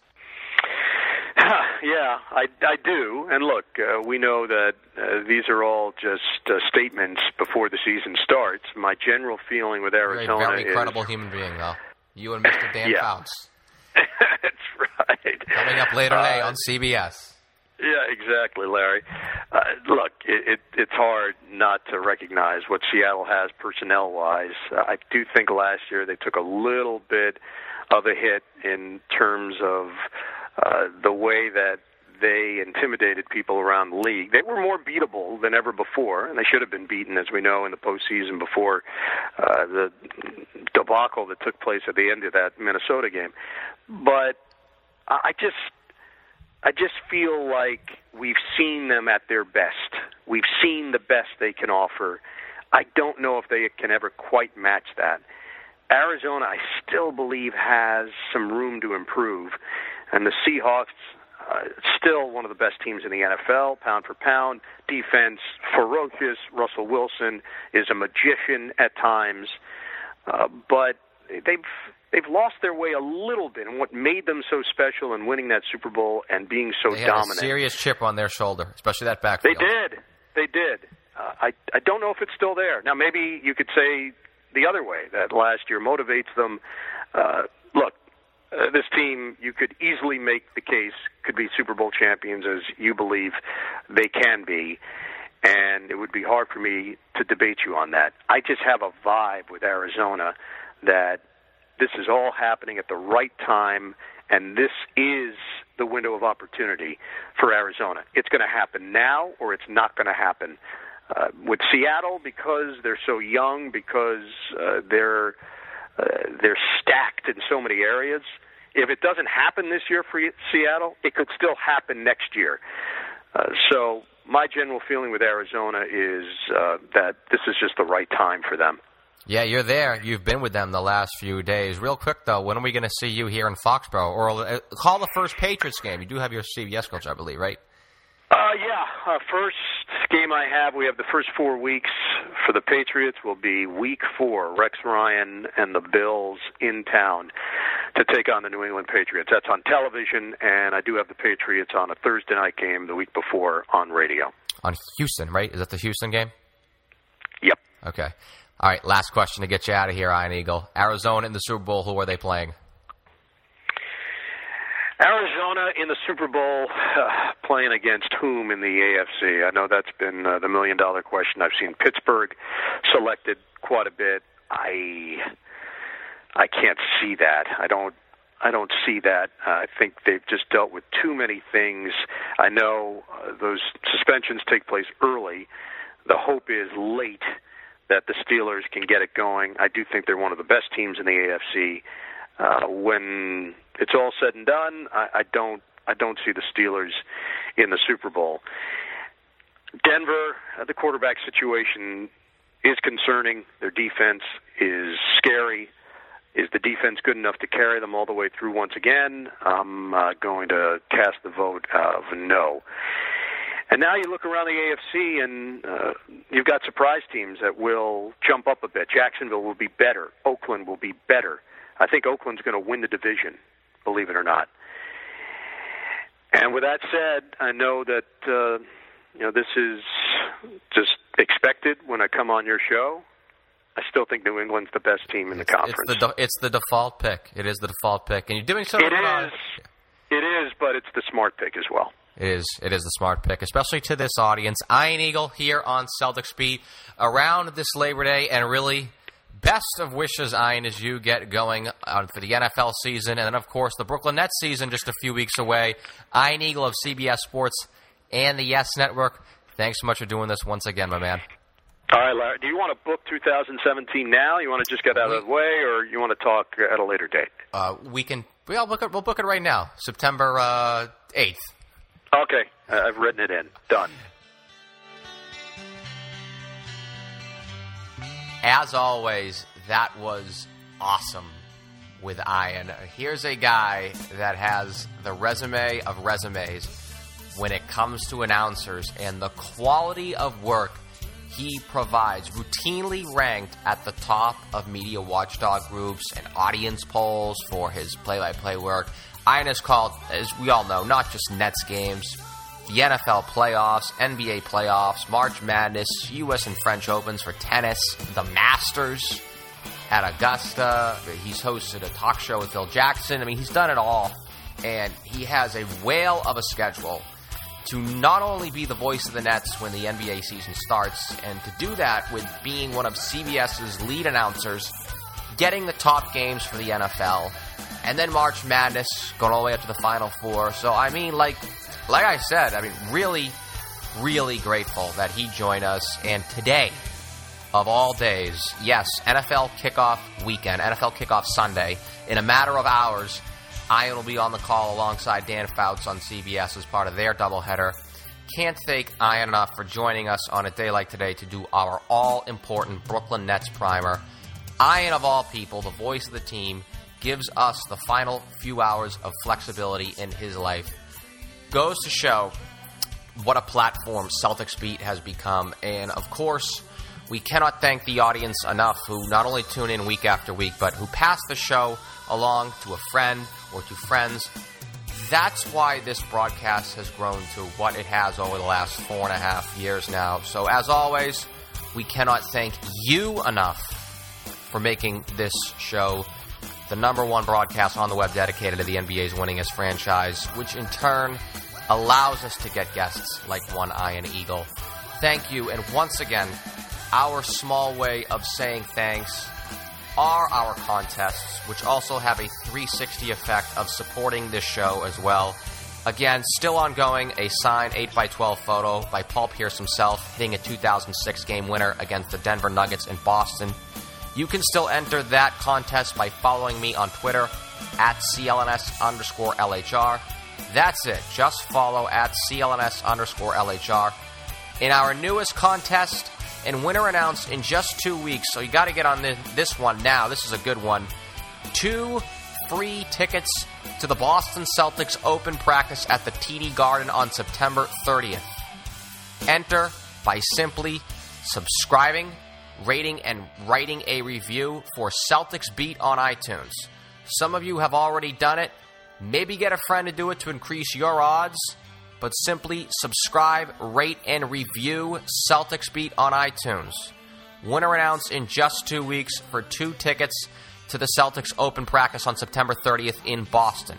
Yeah, I, I do. And look, uh, we know that uh, these are all just uh, statements before the season starts. My general feeling with Arizona You're a very is human being, though. You and Mr. Dan Yeah. Fouts. that's right. Coming up later today Uh, on CBS. Yeah, exactly, Larry. Uh, look, it, it, it's hard not to recognize what Seattle has personnel-wise. Uh, I do think last year they took a little bit of a hit in terms of uh, the way that they intimidated people around the league. They were more beatable than ever before, and they should have been beaten, as we know, in the postseason before uh, the debacle that took place at the end of that Minnesota game. But I I just I just feel like we've seen them at their best. We've seen the best they can offer. I don't know if they can ever quite match that. Arizona, I still believe, has some room to improve. And the Seahawks, uh, still one of the best teams in the NFL, pound for pound. Defense, ferocious. Russell Wilson is a magician at times. Uh, but they've they've lost their way a little bit, and what made them so special in winning that Super Bowl and being so They had dominant. a serious chip on their shoulder, especially that backfield. They did. They did. Uh, I I don't know if it's still there. Now maybe you could say the other way that last year motivates them. Uh, look, uh, this team you could easily make the case could be Super Bowl champions as you believe they can be. And it would be hard for me to debate you on that. I just have a vibe with Arizona that this is all happening at the right time, and this is the window of opportunity for Arizona. It's going to happen now, or it's not going to happen. Uh, with Seattle, because they're so young, because uh, they're uh, they're stacked in so many areas. If it doesn't happen this year for Seattle, it could still happen next year. Uh, so my general feeling with Arizona is uh, that this is just the right time for them. Yeah, you're there. You've been with them the last few days. Real quick though, when are we going to see you here in Foxborough? Or uh, call the first Patriots game. You do have your CBS coach, I believe, right? Uh, yeah, uh, first game I have, we have the first four weeks for the Patriots will be week four. Rex Ryan and the Bills in town to take on the New England Patriots. That's on television, and I do have the Patriots on a Thursday night game the week before on radio. On Houston, right? Is that the Houston game? Yep. Okay. All right. Last question to get you out of here, Ian Eagle. Arizona in the Super Bowl. Who are they playing? Arizona in the Super Bowl, uh, playing against whom in the AFC? I know that's been uh, the million dollar question. I've seen Pittsburgh selected quite a bit. I I can't see that. I don't I don't see that. Uh, I think they've just dealt with too many things. I know uh, those suspensions take place early. The hope is late that the Steelers can get it going. I do think they're one of the best teams in the AFC. Uh, when it's all said and done, I, I don't I don't see the Steelers in the Super Bowl. Denver, uh, the quarterback situation is concerning. Their defense is scary. Is the defense good enough to carry them all the way through once again? I'm uh, going to cast the vote of no. And now you look around the AFC, and uh, you've got surprise teams that will jump up a bit. Jacksonville will be better. Oakland will be better. I think Oakland's going to win the division, believe it or not. And with that said, I know that uh, you know this is just expected when I come on your show. I still think New England's the best team in the conference. It's the it's the default pick. It is the default pick, and you're doing so. It uh, is. It is, but it's the smart pick as well. It is. It is the smart pick, especially to this audience. Ian Eagle here on Celtics Beat around this Labor Day, and really best of wishes, Ian, as you get going on for the NFL season, and then of course the Brooklyn Nets season just a few weeks away. Ian Eagle of CBS Sports and the Yes Network. Thanks so much for doing this once again, my man. All right, Larry. Do you want to book 2017 now? You want to just get out of the way, or you want to talk at a later date? Uh, we can. We'll book it. We'll book it right now, September uh, eighth. okay, uh, I've written it in. Done. As always, that was awesome with Ian. Here's a guy that has the resume of resumes when it comes to announcers and the quality of work he provides, routinely ranked at the top of media watchdog groups and audience polls for his play by play work. Ian is called, as we all know, not just Nets games, the NFL playoffs, NBA playoffs, March Madness, U.S. and French Opens for tennis, the Masters at Augusta. He's hosted a talk show with Phil Jackson. I mean, he's done it all. And he has a whale of a schedule to not only be the voice of the Nets when the NBA season starts, and to do that with being one of CBS's lead announcers, getting the top games for the NFL, and then March Madness, going all the way up to the Final Four. So, I mean, like, like I said, I mean, really, really grateful that he joined us. And today, of all days, yes, NFL kickoff weekend, NFL kickoff Sunday, in a matter of hours, Ian will be on the call alongside Dan Fouts on CBS as part of their doubleheader. Can't thank Ian enough for joining us on a day like today to do our all important Brooklyn Nets primer. Ian, of all people, the voice of the team, gives us the final few hours of flexibility in his life. Goes to show what a platform Celtics Beat has become. And of course, we cannot thank the audience enough who not only tune in week after week, but who pass the show along to a friend or to friends. That's why this broadcast has grown to what it has over the last four and a half years now. So, as always, we cannot thank you enough for making this show the number one broadcast on the web dedicated to the NBA's winningest franchise, which in turn allows us to get guests like One Ian Eagle. Thank you, and once again, our small way of saying thanks are our contests, which also have a 360 effect of supporting this show as well. Again, still ongoing, a signed 8x12 photo by Paul Pierce himself hitting a 2006 game winner against the Denver Nuggets in Boston. You can still enter that contest by following me on Twitter at CLNS underscore LHR. That's it. Just follow at CLNS underscore LHR. In our newest contest, and winner announced in just two weeks. So you got to get on this one now. This is a good one. Two free tickets to the Boston Celtics Open practice at the TD Garden on September 30th. Enter by simply subscribing, rating, and writing a review for Celtics Beat on iTunes. Some of you have already done it. Maybe get a friend to do it to increase your odds but simply subscribe, rate, and review Celtics Beat on iTunes. Winner announced in just two weeks for two tickets to the Celtics Open practice on September 30th in Boston.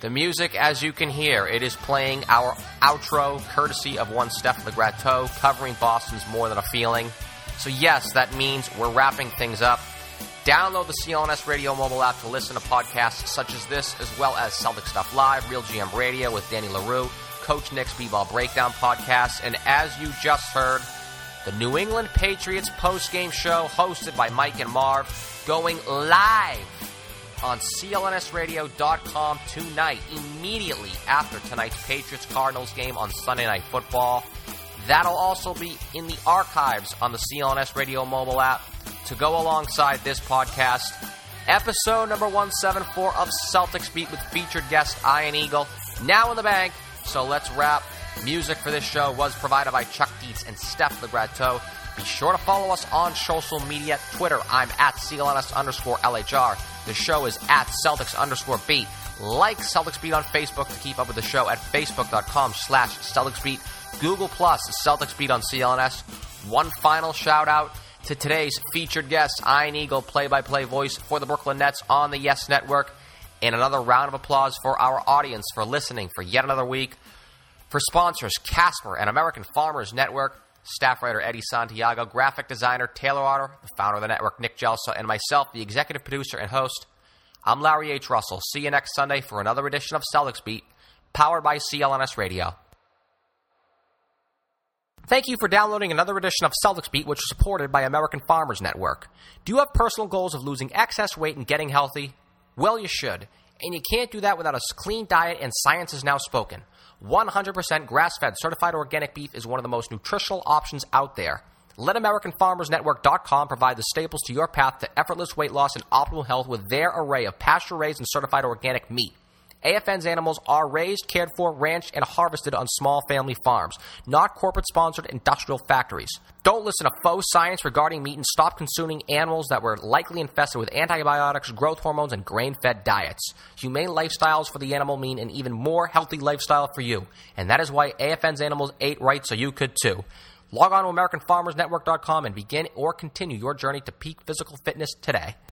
The music, as you can hear, it is playing our outro courtesy of one Steph Legrateau, covering Boston's More Than a Feeling. So, yes, that means we're wrapping things up. Download the CLNS Radio mobile app to listen to podcasts such as this, as well as Celtic Stuff Live, Real GM Radio with Danny Leroux, Coach Nick's B-Ball Breakdown podcast, and as you just heard, the New England Patriots post-game show hosted by Mike and Marv going live on clnsradio.com tonight, immediately after tonight's Patriots Cardinals game on Sunday Night Football. That'll also be in the archives on the CLNS Radio mobile app to go alongside this podcast. Episode number 174 of Celtics Beat with featured guest Ian Eagle. Now in the bank, so let's wrap. Music for this show was provided by Chuck Dietz and Steph Legrateau. Be sure to follow us on social media. Twitter, I'm at CLNS underscore LHR. The show is at Celtics underscore beat. Like Celtics Beat on Facebook to keep up with the show at facebook.com slash Celtics Beat. Google Plus, Celtics Beat on CLNS. One final shout out to today's featured guest, Ian Eagle, play by play voice for the Brooklyn Nets on the Yes Network. And another round of applause for our audience for listening for yet another week. For sponsors, Casper and American Farmers Network, staff writer Eddie Santiago, graphic designer Taylor Otter, the founder of the network Nick Gelso, and myself, the executive producer and host. I'm Larry H. Russell. See you next Sunday for another edition of Celtics Beat, powered by CLNS Radio. Thank you for downloading another edition of Celtics Beat, which is supported by American Farmers Network. Do you have personal goals of losing excess weight and getting healthy? Well, you should. And you can't do that without a clean diet, and science is now spoken. 100% grass fed certified organic beef is one of the most nutritional options out there. Let AmericanFarmersNetwork.com provide the staples to your path to effortless weight loss and optimal health with their array of pasture raised and certified organic meat. AFN's animals are raised, cared for, ranched, and harvested on small family farms, not corporate sponsored industrial factories. Don't listen to faux science regarding meat and stop consuming animals that were likely infested with antibiotics, growth hormones, and grain fed diets. Humane lifestyles for the animal mean an even more healthy lifestyle for you, and that is why AFN's animals ate right so you could too. Log on to AmericanFarmersNetwork.com and begin or continue your journey to peak physical fitness today.